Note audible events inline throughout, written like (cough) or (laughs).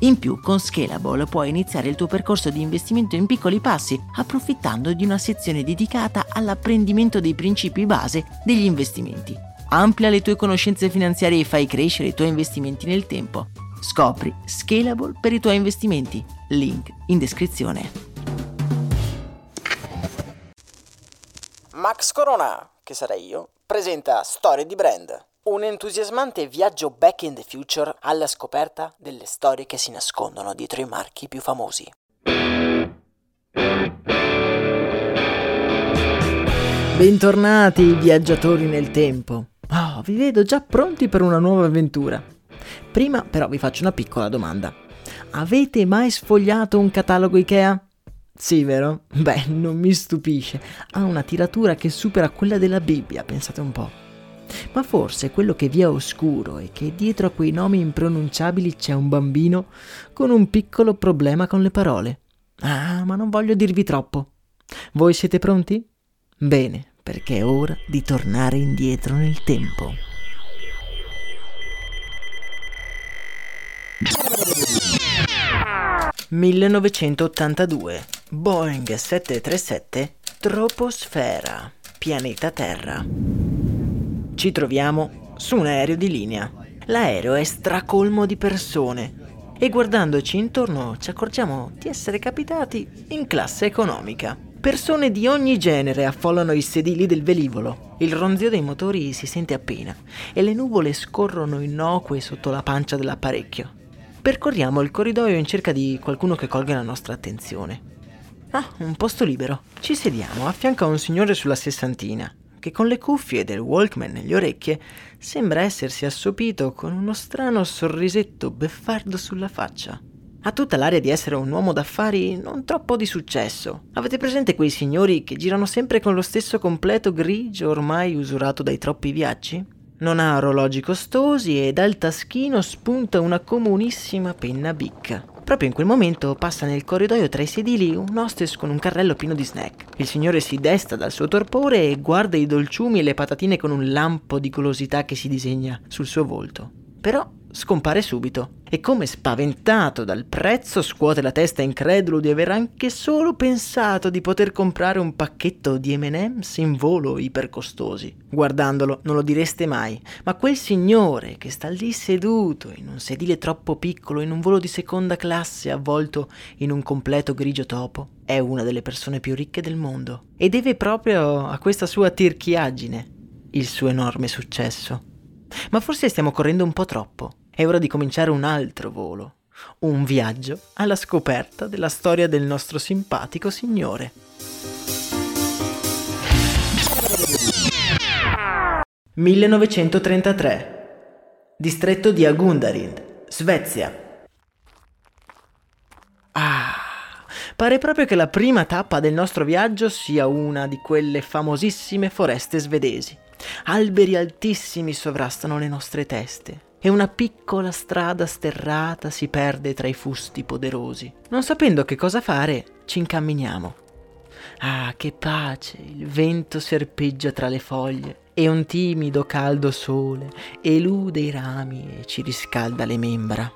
In più, con Scalable puoi iniziare il tuo percorso di investimento in piccoli passi, approfittando di una sezione dedicata all'apprendimento dei principi base degli investimenti. Amplia le tue conoscenze finanziarie e fai crescere i tuoi investimenti nel tempo. Scopri Scalable per i tuoi investimenti. Link in descrizione. Max Corona, che sarei io, presenta Storie di Brand, un entusiasmante viaggio back in the future alla scoperta delle storie che si nascondono dietro i marchi più famosi. Bentornati viaggiatori nel tempo. Oh, vi vedo già pronti per una nuova avventura. Prima però vi faccio una piccola domanda. Avete mai sfogliato un catalogo Ikea? Sì, vero? Beh, non mi stupisce. Ha una tiratura che supera quella della Bibbia, pensate un po'. Ma forse quello che vi è oscuro è che dietro a quei nomi impronunciabili c'è un bambino con un piccolo problema con le parole. Ah, ma non voglio dirvi troppo. Voi siete pronti? Bene, perché è ora di tornare indietro nel tempo. 1982 Boeing 737 Troposfera, pianeta Terra. Ci troviamo su un aereo di linea. L'aereo è stracolmo di persone e guardandoci intorno ci accorgiamo di essere capitati in classe economica. Persone di ogni genere affollano i sedili del velivolo. Il ronzio dei motori si sente appena e le nuvole scorrono innocue sotto la pancia dell'apparecchio. Percorriamo il corridoio in cerca di qualcuno che colga la nostra attenzione. Ah, un posto libero. Ci sediamo a fianco a un signore sulla sessantina, che con le cuffie del Walkman nelle orecchie sembra essersi assopito con uno strano sorrisetto beffardo sulla faccia. Ha tutta l'aria di essere un uomo d'affari non troppo di successo. Avete presente quei signori che girano sempre con lo stesso completo grigio ormai usurato dai troppi viaggi? Non ha orologi costosi e dal taschino spunta una comunissima penna bicca. Proprio in quel momento passa nel corridoio tra i sedili un hostess con un carrello pieno di snack. Il signore si desta dal suo torpore e guarda i dolciumi e le patatine con un lampo di golosità che si disegna sul suo volto. Però scompare subito e come spaventato dal prezzo scuote la testa incredulo di aver anche solo pensato di poter comprare un pacchetto di M&M's in volo ipercostosi. Guardandolo non lo direste mai, ma quel signore che sta lì seduto in un sedile troppo piccolo in un volo di seconda classe avvolto in un completo grigio topo è una delle persone più ricche del mondo e deve proprio a questa sua tirchiaggine il suo enorme successo. Ma forse stiamo correndo un po' troppo. È ora di cominciare un altro volo. Un viaggio alla scoperta della storia del nostro simpatico signore. «1933. Distretto di Agundarind, Svezia. Ah, pare proprio che la prima tappa del nostro viaggio sia una di quelle famosissime foreste svedesi. Alberi altissimi sovrastano le nostre teste e una piccola strada sterrata si perde tra i fusti poderosi. Non sapendo che cosa fare, ci incamminiamo. Ah, che pace! Il vento serpeggia tra le foglie e un timido caldo sole elude i rami e ci riscalda le membra.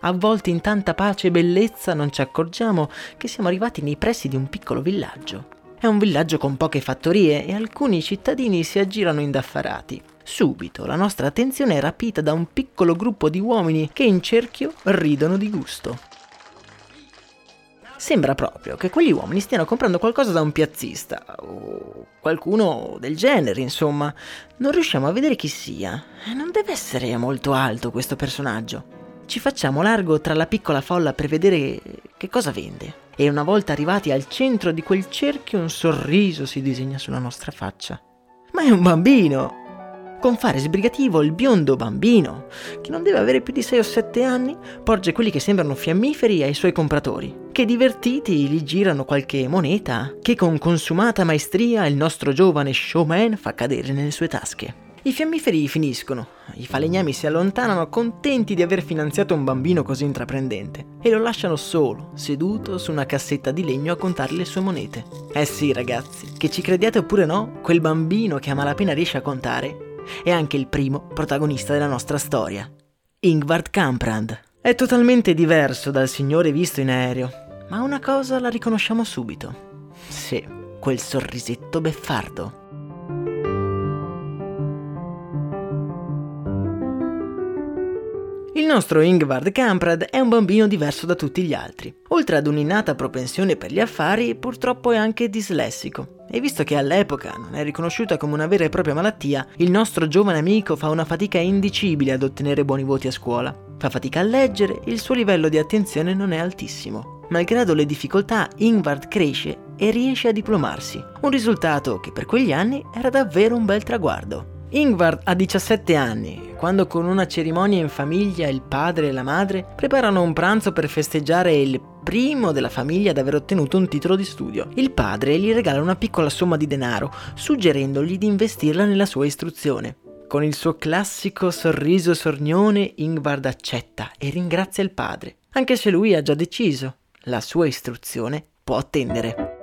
Avvolti in tanta pace e bellezza non ci accorgiamo che siamo arrivati nei pressi di un piccolo villaggio. È un villaggio con poche fattorie e alcuni cittadini si aggirano indaffarati. Subito la nostra attenzione è rapita da un piccolo gruppo di uomini che in cerchio ridono di gusto. Sembra proprio che quegli uomini stiano comprando qualcosa da un piazzista o qualcuno del genere, insomma. Non riusciamo a vedere chi sia. Non deve essere molto alto questo personaggio. Ci facciamo largo tra la piccola folla per vedere che cosa vende. E una volta arrivati al centro di quel cerchio un sorriso si disegna sulla nostra faccia. Ma è un bambino! Con fare sbrigativo il biondo bambino, che non deve avere più di 6 o 7 anni, porge quelli che sembrano fiammiferi ai suoi compratori, che divertiti gli girano qualche moneta che con consumata maestria il nostro giovane showman fa cadere nelle sue tasche. I fiammiferi finiscono, i falegnami si allontanano contenti di aver finanziato un bambino così intraprendente e lo lasciano solo, seduto su una cassetta di legno a contare le sue monete. Eh sì ragazzi, che ci crediate oppure no, quel bambino che a malapena riesce a contare è anche il primo protagonista della nostra storia. Ingvard Kamprad. È totalmente diverso dal signore visto in aereo, ma una cosa la riconosciamo subito. Sì, quel sorrisetto beffardo. Il nostro Ingvard Kamprad è un bambino diverso da tutti gli altri. Oltre ad un'innata propensione per gli affari, purtroppo è anche dislessico. E visto che all'epoca non è riconosciuta come una vera e propria malattia, il nostro giovane amico fa una fatica indicibile ad ottenere buoni voti a scuola. Fa fatica a leggere, il suo livello di attenzione non è altissimo. Malgrado le difficoltà, Ingvard cresce e riesce a diplomarsi, un risultato che per quegli anni era davvero un bel traguardo. Ingvar ha 17 anni, quando con una cerimonia in famiglia il padre e la madre preparano un pranzo per festeggiare il primo della famiglia ad aver ottenuto un titolo di studio. Il padre gli regala una piccola somma di denaro, suggerendogli di investirla nella sua istruzione. Con il suo classico sorriso sornione, Ingvard accetta e ringrazia il padre, anche se lui ha già deciso. La sua istruzione può attendere.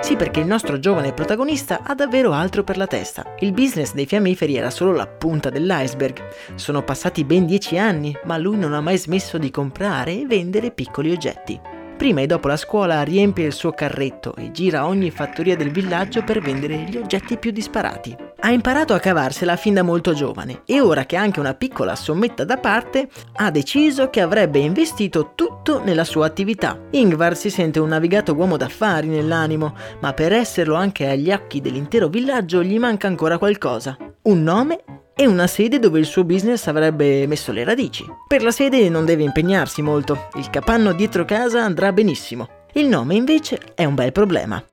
Sì, perché il nostro giovane protagonista ha davvero altro per la testa. Il business dei fiammiferi era solo la punta dell'iceberg. Sono passati ben dieci anni, ma lui non ha mai smesso di comprare e vendere piccoli oggetti. Prima e dopo la scuola riempie il suo carretto e gira ogni fattoria del villaggio per vendere gli oggetti più disparati. Ha imparato a cavarsela fin da molto giovane e ora che ha anche una piccola sommetta da parte, ha deciso che avrebbe investito tutto nella sua attività. Ingvar si sente un navigato uomo d'affari nell'animo, ma per esserlo anche agli occhi dell'intero villaggio gli manca ancora qualcosa. Un nome e una sede dove il suo business avrebbe messo le radici. Per la sede non deve impegnarsi molto, il capanno dietro casa andrà benissimo. Il nome invece è un bel problema.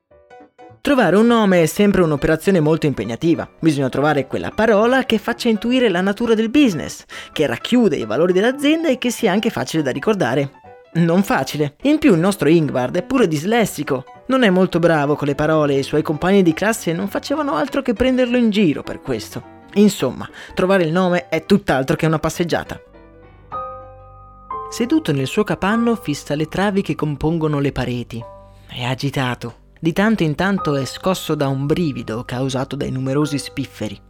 Trovare un nome è sempre un'operazione molto impegnativa. Bisogna trovare quella parola che faccia intuire la natura del business, che racchiude i valori dell'azienda e che sia anche facile da ricordare. Non facile. In più il nostro Ingvard è pure dislessico. Non è molto bravo con le parole e i suoi compagni di classe non facevano altro che prenderlo in giro per questo. Insomma, trovare il nome è tutt'altro che una passeggiata. Seduto nel suo capanno fissa le travi che compongono le pareti. È agitato. Di tanto in tanto è scosso da un brivido causato dai numerosi spifferi.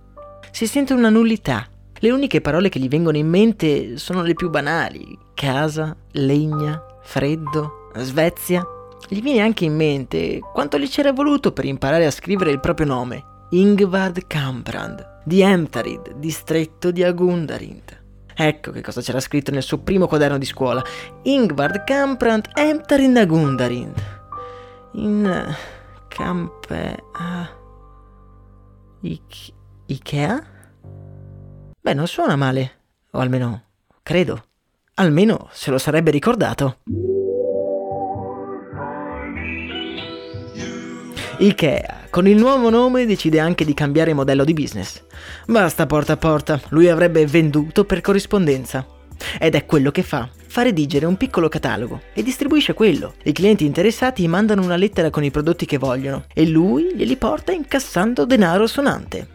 Si sente una nullità. Le uniche parole che gli vengono in mente sono le più banali. Casa, legna, freddo, Svezia. Gli viene anche in mente quanto gli c'era voluto per imparare a scrivere il proprio nome. Ingvard Kamprand di Emtarid, distretto di Agundarind. Ecco che cosa c'era scritto nel suo primo quaderno di scuola. Ingvard Kamprand Emtarid Agundarind. In Campe... Uh, Ikea? Beh, non suona male. O almeno, credo. Almeno se lo sarebbe ricordato. Ikea, con il nuovo nome decide anche di cambiare modello di business. Basta porta a porta, lui avrebbe venduto per corrispondenza. Ed è quello che fa. Fa redigere un piccolo catalogo e distribuisce quello. I clienti interessati mandano una lettera con i prodotti che vogliono e lui glieli porta incassando denaro sonante.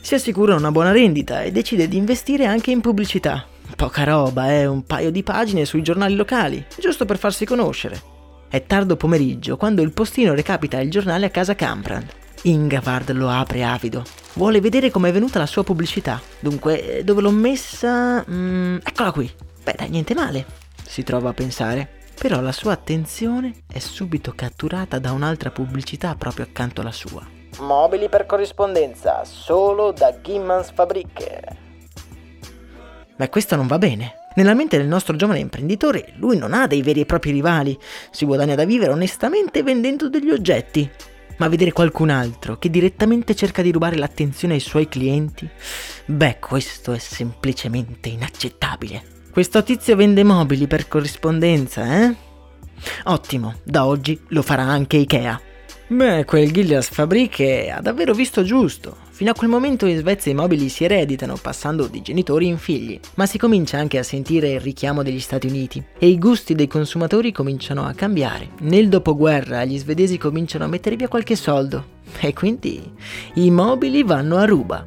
Si assicura una buona rendita e decide di investire anche in pubblicità. Poca roba, eh, un paio di pagine sui giornali locali, giusto per farsi conoscere. È tardo pomeriggio quando il postino recapita il giornale a casa Camprand. Ingavard lo apre avido. Vuole vedere com'è venuta la sua pubblicità. Dunque, dove l'ho messa? Mm, eccola qui. Beh, dai, niente male. Si trova a pensare. Però la sua attenzione è subito catturata da un'altra pubblicità proprio accanto alla sua. Mobili per corrispondenza, solo da Gimmans Fabrik. Ma questo non va bene. Nella mente del nostro giovane imprenditore, lui non ha dei veri e propri rivali, si guadagna da vivere onestamente vendendo degli oggetti. Ma vedere qualcun altro che direttamente cerca di rubare l'attenzione ai suoi clienti, beh, questo è semplicemente inaccettabile. Questo tizio vende mobili per corrispondenza, eh? Ottimo, da oggi lo farà anche Ikea. Beh, quel Gillias Fabriche ha davvero visto giusto. Fino a quel momento in Svezia i mobili si ereditano passando di genitori in figli, ma si comincia anche a sentire il richiamo degli Stati Uniti e i gusti dei consumatori cominciano a cambiare. Nel dopoguerra gli svedesi cominciano a mettere via qualche soldo e quindi i mobili vanno a ruba.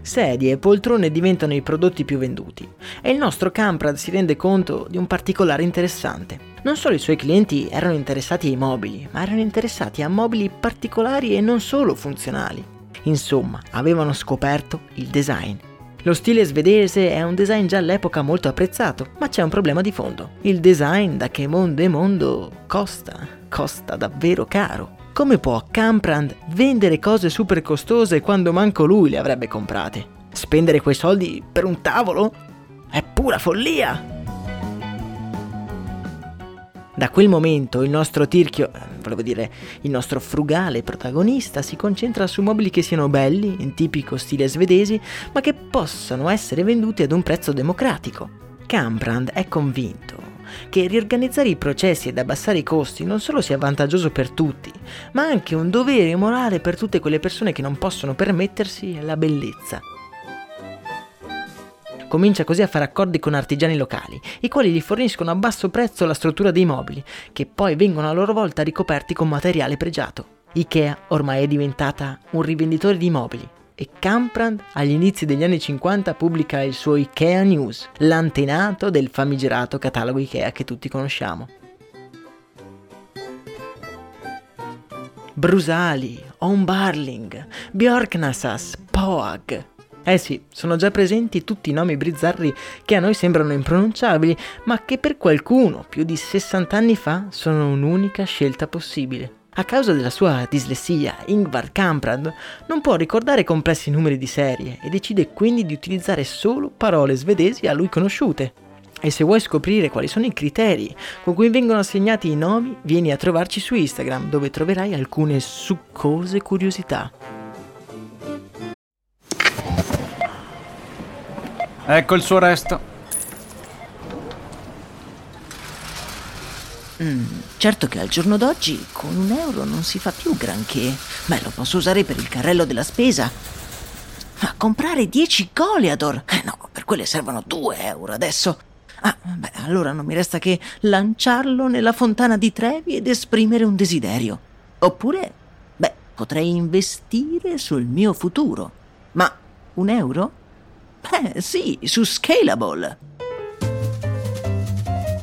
Sedie e poltrone diventano i prodotti più venduti e il nostro Camprad si rende conto di un particolare interessante. Non solo i suoi clienti erano interessati ai mobili, ma erano interessati a mobili particolari e non solo funzionali. Insomma, avevano scoperto il design. Lo stile svedese è un design già all'epoca molto apprezzato, ma c'è un problema di fondo. Il design, da che mondo è mondo, costa, costa davvero caro. Come può Camprand vendere cose super costose quando manco lui le avrebbe comprate? Spendere quei soldi per un tavolo? È pura follia! Da quel momento il nostro tirchio, eh, volevo dire il nostro frugale protagonista, si concentra su mobili che siano belli, in tipico stile svedesi, ma che possano essere venduti ad un prezzo democratico. Kamprand è convinto che riorganizzare i processi ed abbassare i costi non solo sia vantaggioso per tutti, ma anche un dovere morale per tutte quelle persone che non possono permettersi la bellezza. Comincia così a fare accordi con artigiani locali, i quali gli forniscono a basso prezzo la struttura dei mobili, che poi vengono a loro volta ricoperti con materiale pregiato. Ikea ormai è diventata un rivenditore di mobili e Kamprad agli inizi degli anni 50 pubblica il suo Ikea News, l'antenato del famigerato catalogo Ikea che tutti conosciamo. Brusali, Ombarling, Bjorknasas, Poag, eh sì, sono già presenti tutti i nomi bizzarri che a noi sembrano impronunciabili, ma che per qualcuno più di 60 anni fa sono un'unica scelta possibile. A causa della sua dislessia, Ingvar Kamprad non può ricordare complessi numeri di serie e decide quindi di utilizzare solo parole svedesi a lui conosciute. E se vuoi scoprire quali sono i criteri con cui vengono assegnati i nomi, vieni a trovarci su Instagram dove troverai alcune succose curiosità. Ecco il suo resto. Mm, certo che al giorno d'oggi con un euro non si fa più granché. Beh, lo posso usare per il carrello della spesa. Ma comprare 10 Goliador? Eh no, per quelle servono 2 euro adesso. Ah, beh, allora non mi resta che lanciarlo nella fontana di Trevi ed esprimere un desiderio. Oppure, beh, potrei investire sul mio futuro. Ma un euro? Eh sì, su Scalable.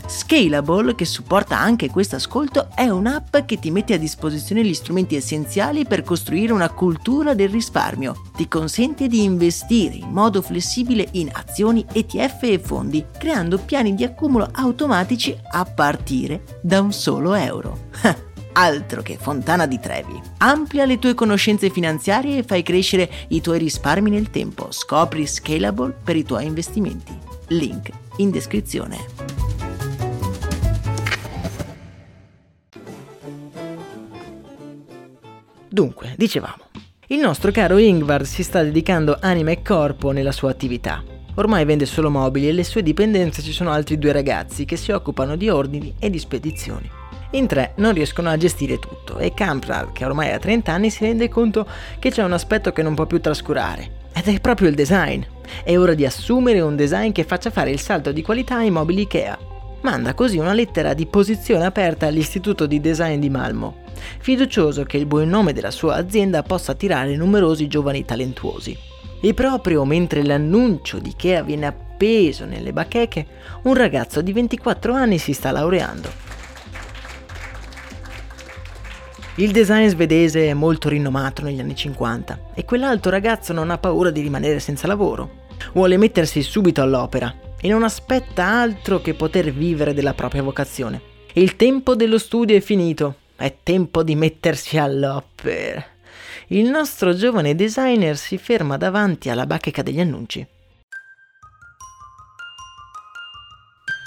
Scalable, che supporta anche questo ascolto, è un'app che ti mette a disposizione gli strumenti essenziali per costruire una cultura del risparmio. Ti consente di investire in modo flessibile in azioni, ETF e fondi, creando piani di accumulo automatici a partire da un solo euro. (laughs) altro che Fontana di Trevi. Amplia le tue conoscenze finanziarie e fai crescere i tuoi risparmi nel tempo. Scopri Scalable per i tuoi investimenti. Link in descrizione. Dunque, dicevamo, il nostro caro Ingvar si sta dedicando anima e corpo nella sua attività. Ormai vende solo mobili e le sue dipendenze ci sono altri due ragazzi che si occupano di ordini e di spedizioni. In tre non riescono a gestire tutto e Kamprad, che ormai ha 30 anni, si rende conto che c'è un aspetto che non può più trascurare. Ed è proprio il design. È ora di assumere un design che faccia fare il salto di qualità ai mobili IKEA. Manda così una lettera di posizione aperta all'Istituto di Design di Malmo, fiducioso che il buon nome della sua azienda possa attirare numerosi giovani talentuosi. E proprio mentre l'annuncio di Ikea viene appeso nelle bacheche, un ragazzo di 24 anni si sta laureando. Il design svedese è molto rinomato negli anni 50 e quell'altro ragazzo non ha paura di rimanere senza lavoro. Vuole mettersi subito all'opera e non aspetta altro che poter vivere della propria vocazione. Il tempo dello studio è finito, è tempo di mettersi all'opera. Il nostro giovane designer si ferma davanti alla bacheca degli annunci.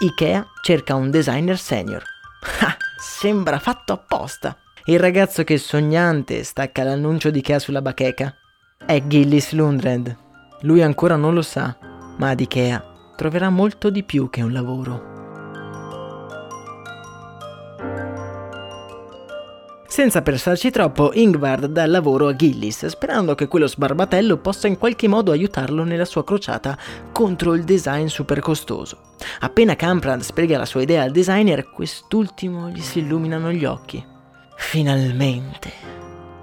Ikea cerca un designer senior. (laughs) Ah, sembra fatto apposta. Il ragazzo che sognante stacca l'annuncio di Ikea sulla bacheca è Gillis Lundred. Lui ancora non lo sa, ma ad Ikea troverà molto di più che un lavoro. Senza pensarci troppo, Ingvard dà il lavoro a Gillis, sperando che quello sbarbatello possa in qualche modo aiutarlo nella sua crociata contro il design super costoso. Appena Camprad spiega la sua idea al designer, quest'ultimo gli si illuminano gli occhi. Finalmente!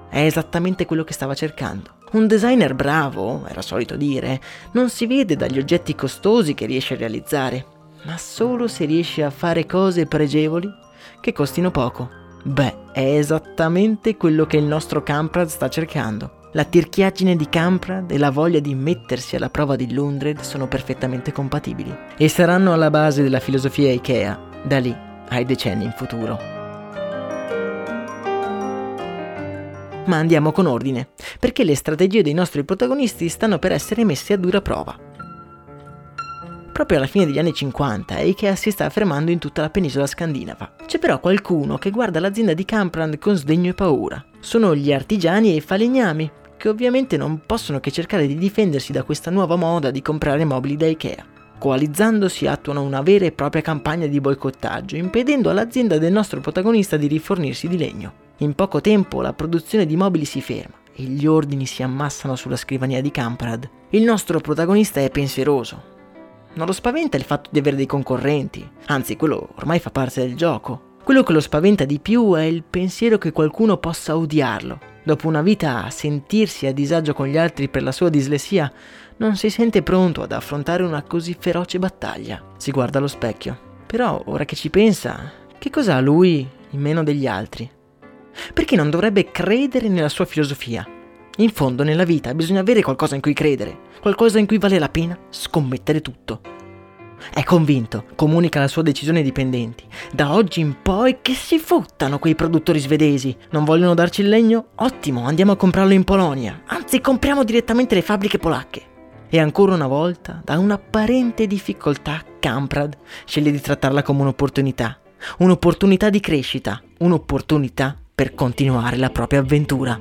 È esattamente quello che stava cercando. Un designer bravo, era solito dire, non si vede dagli oggetti costosi che riesce a realizzare, ma solo se riesce a fare cose pregevoli che costino poco. Beh, è esattamente quello che il nostro Camprad sta cercando. La tirchiaggine di Camprad e la voglia di mettersi alla prova di Lundred sono perfettamente compatibili e saranno alla base della filosofia IKEA, da lì ai decenni in futuro. Ma andiamo con ordine, perché le strategie dei nostri protagonisti stanno per essere messe a dura prova. Proprio alla fine degli anni 50 Ikea si sta affermando in tutta la penisola scandinava. C'è però qualcuno che guarda l'azienda di Kamprad con sdegno e paura. Sono gli artigiani e i falegnami, che ovviamente non possono che cercare di difendersi da questa nuova moda di comprare mobili da Ikea. Coalizzandosi attuano una vera e propria campagna di boicottaggio, impedendo all'azienda del nostro protagonista di rifornirsi di legno. In poco tempo la produzione di mobili si ferma e gli ordini si ammassano sulla scrivania di Kamprad. Il nostro protagonista è pensieroso, non lo spaventa il fatto di avere dei concorrenti, anzi quello ormai fa parte del gioco. Quello che lo spaventa di più è il pensiero che qualcuno possa odiarlo. Dopo una vita a sentirsi a disagio con gli altri per la sua dislessia, non si sente pronto ad affrontare una così feroce battaglia. Si guarda allo specchio. Però, ora che ci pensa, che cosa ha lui in meno degli altri? Perché non dovrebbe credere nella sua filosofia? In fondo, nella vita bisogna avere qualcosa in cui credere, qualcosa in cui vale la pena scommettere tutto. È convinto, comunica la sua decisione ai dipendenti. Da oggi in poi che si fottano quei produttori svedesi. Non vogliono darci il legno? Ottimo, andiamo a comprarlo in Polonia. Anzi, compriamo direttamente le fabbriche polacche. E ancora una volta, da un'apparente difficoltà, Kamprad sceglie di trattarla come un'opportunità. Un'opportunità di crescita, un'opportunità per continuare la propria avventura.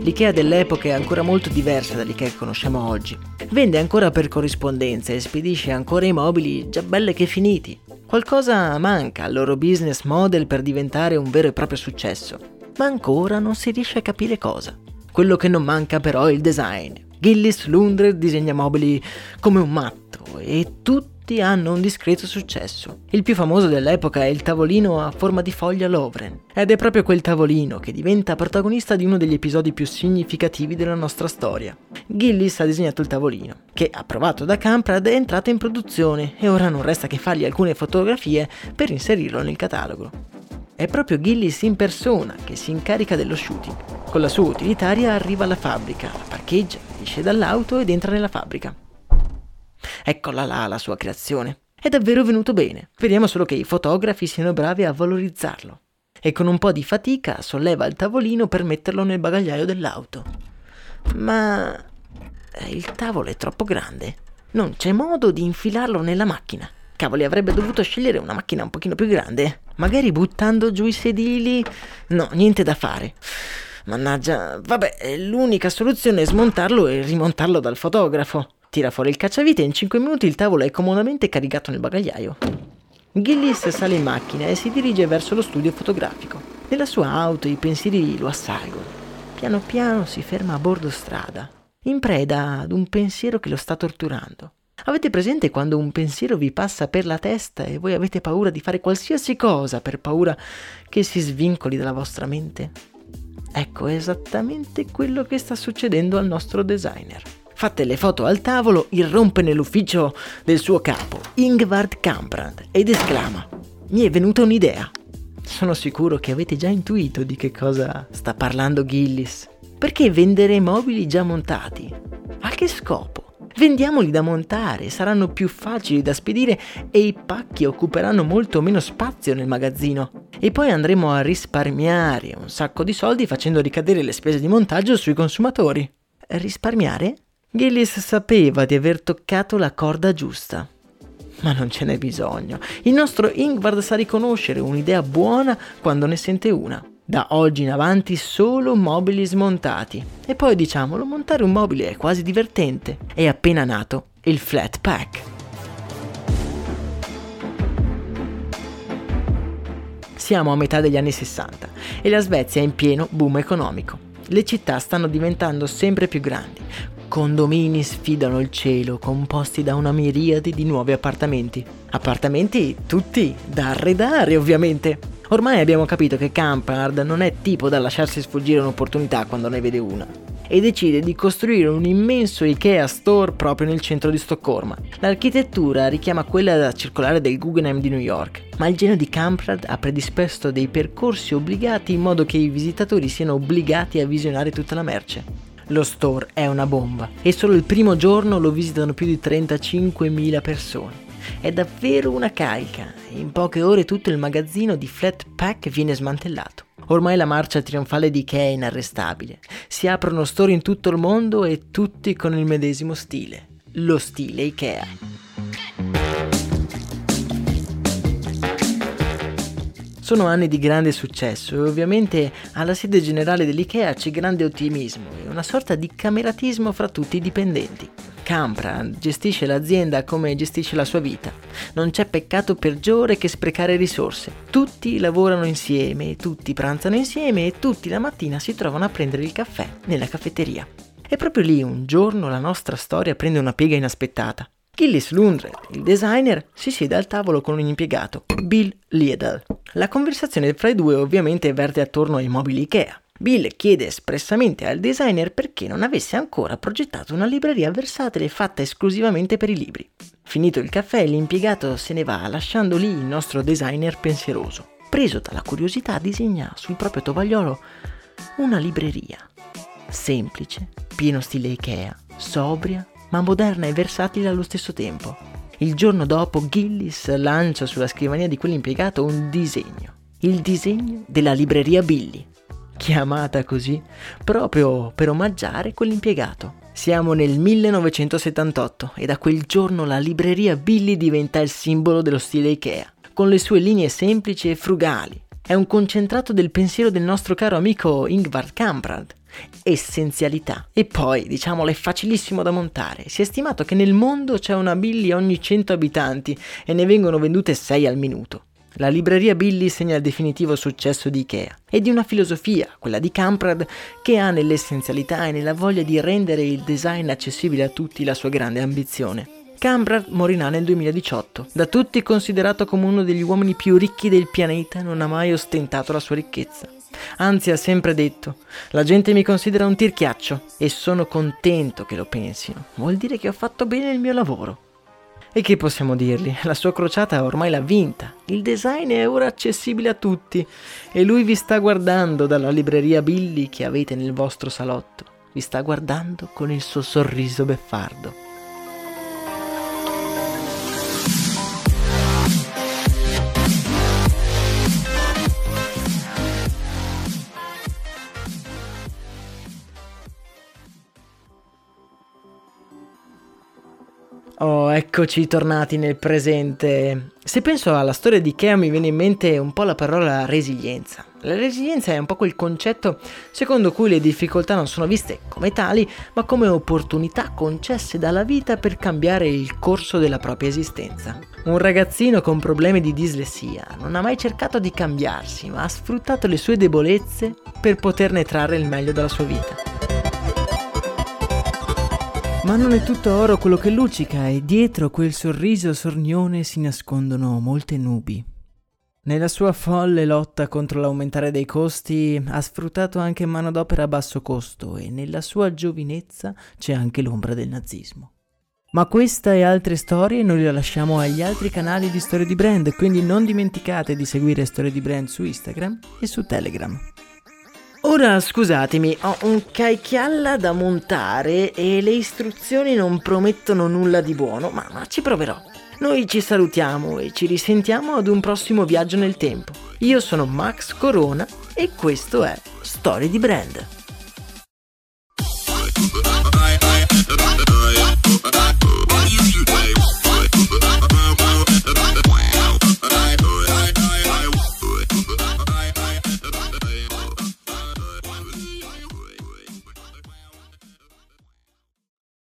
L'IKEA dell'epoca è ancora molto diversa dall'IKEA che conosciamo oggi. Vende ancora per corrispondenza e spedisce ancora i mobili già belle che finiti. Qualcosa manca al loro business model per diventare un vero e proprio successo, ma ancora non si riesce a capire cosa. Quello che non manca però è il design. Gillis Lundred disegna mobili come un matto e tutti tutti hanno un discreto successo. Il più famoso dell'epoca è il tavolino a forma di foglia Lovren, ed è proprio quel tavolino che diventa protagonista di uno degli episodi più significativi della nostra storia. Gillis ha disegnato il tavolino, che, approvato da Camprad, è entrato in produzione e ora non resta che fargli alcune fotografie per inserirlo nel catalogo. È proprio Gillis in persona che si incarica dello shooting. Con la sua utilitaria arriva alla fabbrica, la parcheggia, esce dall'auto ed entra nella fabbrica. Eccola là la sua creazione. È davvero venuto bene. Vediamo solo che i fotografi siano bravi a valorizzarlo. E con un po' di fatica solleva il tavolino per metterlo nel bagagliaio dell'auto. Ma eh, il tavolo è troppo grande. Non c'è modo di infilarlo nella macchina. Cavoli, avrebbe dovuto scegliere una macchina un pochino più grande. Magari buttando giù i sedili. No, niente da fare. Mannaggia, vabbè, l'unica soluzione è smontarlo e rimontarlo dal fotografo. Tira fuori il cacciavite e in 5 minuti il tavolo è comodamente caricato nel bagagliaio. Gillis sale in macchina e si dirige verso lo studio fotografico. Nella sua auto i pensieri lo assalgono. Piano piano si ferma a bordo strada, in preda ad un pensiero che lo sta torturando. Avete presente quando un pensiero vi passa per la testa e voi avete paura di fare qualsiasi cosa per paura che si svincoli dalla vostra mente? Ecco esattamente quello che sta succedendo al nostro designer. Fatte le foto al tavolo, irrompe nell'ufficio del suo capo, Ingvard Kamprad, ed esclama: Mi è venuta un'idea. Sono sicuro che avete già intuito di che cosa sta parlando Gillis. Perché vendere mobili già montati? A che scopo? Vendiamoli da montare, saranno più facili da spedire e i pacchi occuperanno molto meno spazio nel magazzino. E poi andremo a risparmiare un sacco di soldi facendo ricadere le spese di montaggio sui consumatori. Risparmiare? Gillis sapeva di aver toccato la corda giusta. Ma non ce n'è bisogno. Il nostro Ingvard sa riconoscere un'idea buona quando ne sente una. Da oggi in avanti solo mobili smontati. E poi diciamolo, montare un mobile è quasi divertente. È appena nato il flat pack. Siamo a metà degli anni 60 e la Svezia è in pieno boom economico. Le città stanno diventando sempre più grandi. Condomini sfidano il cielo, composti da una miriade di nuovi appartamenti. Appartamenti tutti da arredare, ovviamente. Ormai abbiamo capito che Campard non è tipo da lasciarsi sfuggire un'opportunità quando ne vede una e decide di costruire un immenso Ikea Store proprio nel centro di Stoccolma. L'architettura richiama quella da circolare del Guggenheim di New York, ma il genio di Kamprad ha predisposto dei percorsi obbligati in modo che i visitatori siano obbligati a visionare tutta la merce. Lo store è una bomba e solo il primo giorno lo visitano più di 35.000 persone. È davvero una carica in poche ore tutto il magazzino di Flat Pack viene smantellato. Ormai la marcia trionfale di Ikea è inarrestabile. Si aprono store in tutto il mondo e tutti con il medesimo stile. Lo stile Ikea. Sono anni di grande successo e ovviamente alla sede generale dell'IKEA c'è grande ottimismo e una sorta di cameratismo fra tutti i dipendenti. Campra gestisce l'azienda come gestisce la sua vita. Non c'è peccato peggiore che sprecare risorse. Tutti lavorano insieme, tutti pranzano insieme e tutti la mattina si trovano a prendere il caffè nella caffetteria. E proprio lì un giorno la nostra storia prende una piega inaspettata. Gillis Lundred, il designer, si siede al tavolo con un impiegato, Bill Liedel. La conversazione fra i due ovviamente verte attorno ai mobili Ikea. Bill chiede espressamente al designer perché non avesse ancora progettato una libreria versatile fatta esclusivamente per i libri. Finito il caffè, l'impiegato se ne va, lasciando lì il nostro designer pensieroso. Preso dalla curiosità, disegna sul proprio tovagliolo una libreria. Semplice, pieno stile Ikea, sobria, ma moderna e versatile allo stesso tempo. Il giorno dopo Gillis lancia sulla scrivania di quell'impiegato un disegno. Il disegno della libreria Billy, chiamata così proprio per omaggiare quell'impiegato. Siamo nel 1978 e da quel giorno la libreria Billy diventa il simbolo dello stile Ikea, con le sue linee semplici e frugali. È un concentrato del pensiero del nostro caro amico Ingvar Kamprad, essenzialità. E poi, diciamolo, è facilissimo da montare. Si è stimato che nel mondo c'è una Billy ogni 100 abitanti e ne vengono vendute 6 al minuto. La libreria Billy segna il definitivo successo di Ikea e di una filosofia, quella di Kamprad, che ha nell'essenzialità e nella voglia di rendere il design accessibile a tutti la sua grande ambizione. Kamprad morirà nel 2018, da tutti considerato come uno degli uomini più ricchi del pianeta, non ha mai ostentato la sua ricchezza. Anzi, ha sempre detto: La gente mi considera un tirchiaccio e sono contento che lo pensino. Vuol dire che ho fatto bene il mio lavoro. E che possiamo dirgli? La sua crociata ormai l'ha vinta. Il design è ora accessibile a tutti e lui vi sta guardando dalla libreria Billy che avete nel vostro salotto. Vi sta guardando con il suo sorriso beffardo. Oh, eccoci tornati nel presente. Se penso alla storia di Ikea mi viene in mente un po' la parola resilienza. La resilienza è un po' quel concetto secondo cui le difficoltà non sono viste come tali, ma come opportunità concesse dalla vita per cambiare il corso della propria esistenza. Un ragazzino con problemi di dislessia non ha mai cercato di cambiarsi, ma ha sfruttato le sue debolezze per poterne trarre il meglio dalla sua vita. Ma non è tutto oro quello che luccica e dietro quel sorriso sornione si nascondono molte nubi. Nella sua folle lotta contro l'aumentare dei costi ha sfruttato anche manodopera a basso costo e nella sua giovinezza c'è anche l'ombra del nazismo. Ma questa e altre storie noi le lasciamo agli altri canali di Storie di Brand, quindi non dimenticate di seguire Storie di Brand su Instagram e su Telegram. Ora scusatemi, ho un caichialla da montare e le istruzioni non promettono nulla di buono, ma, ma, ci proverò. Noi ci salutiamo e ci risentiamo ad un prossimo viaggio nel tempo. Io sono Max Corona e questo è Storie di Brand.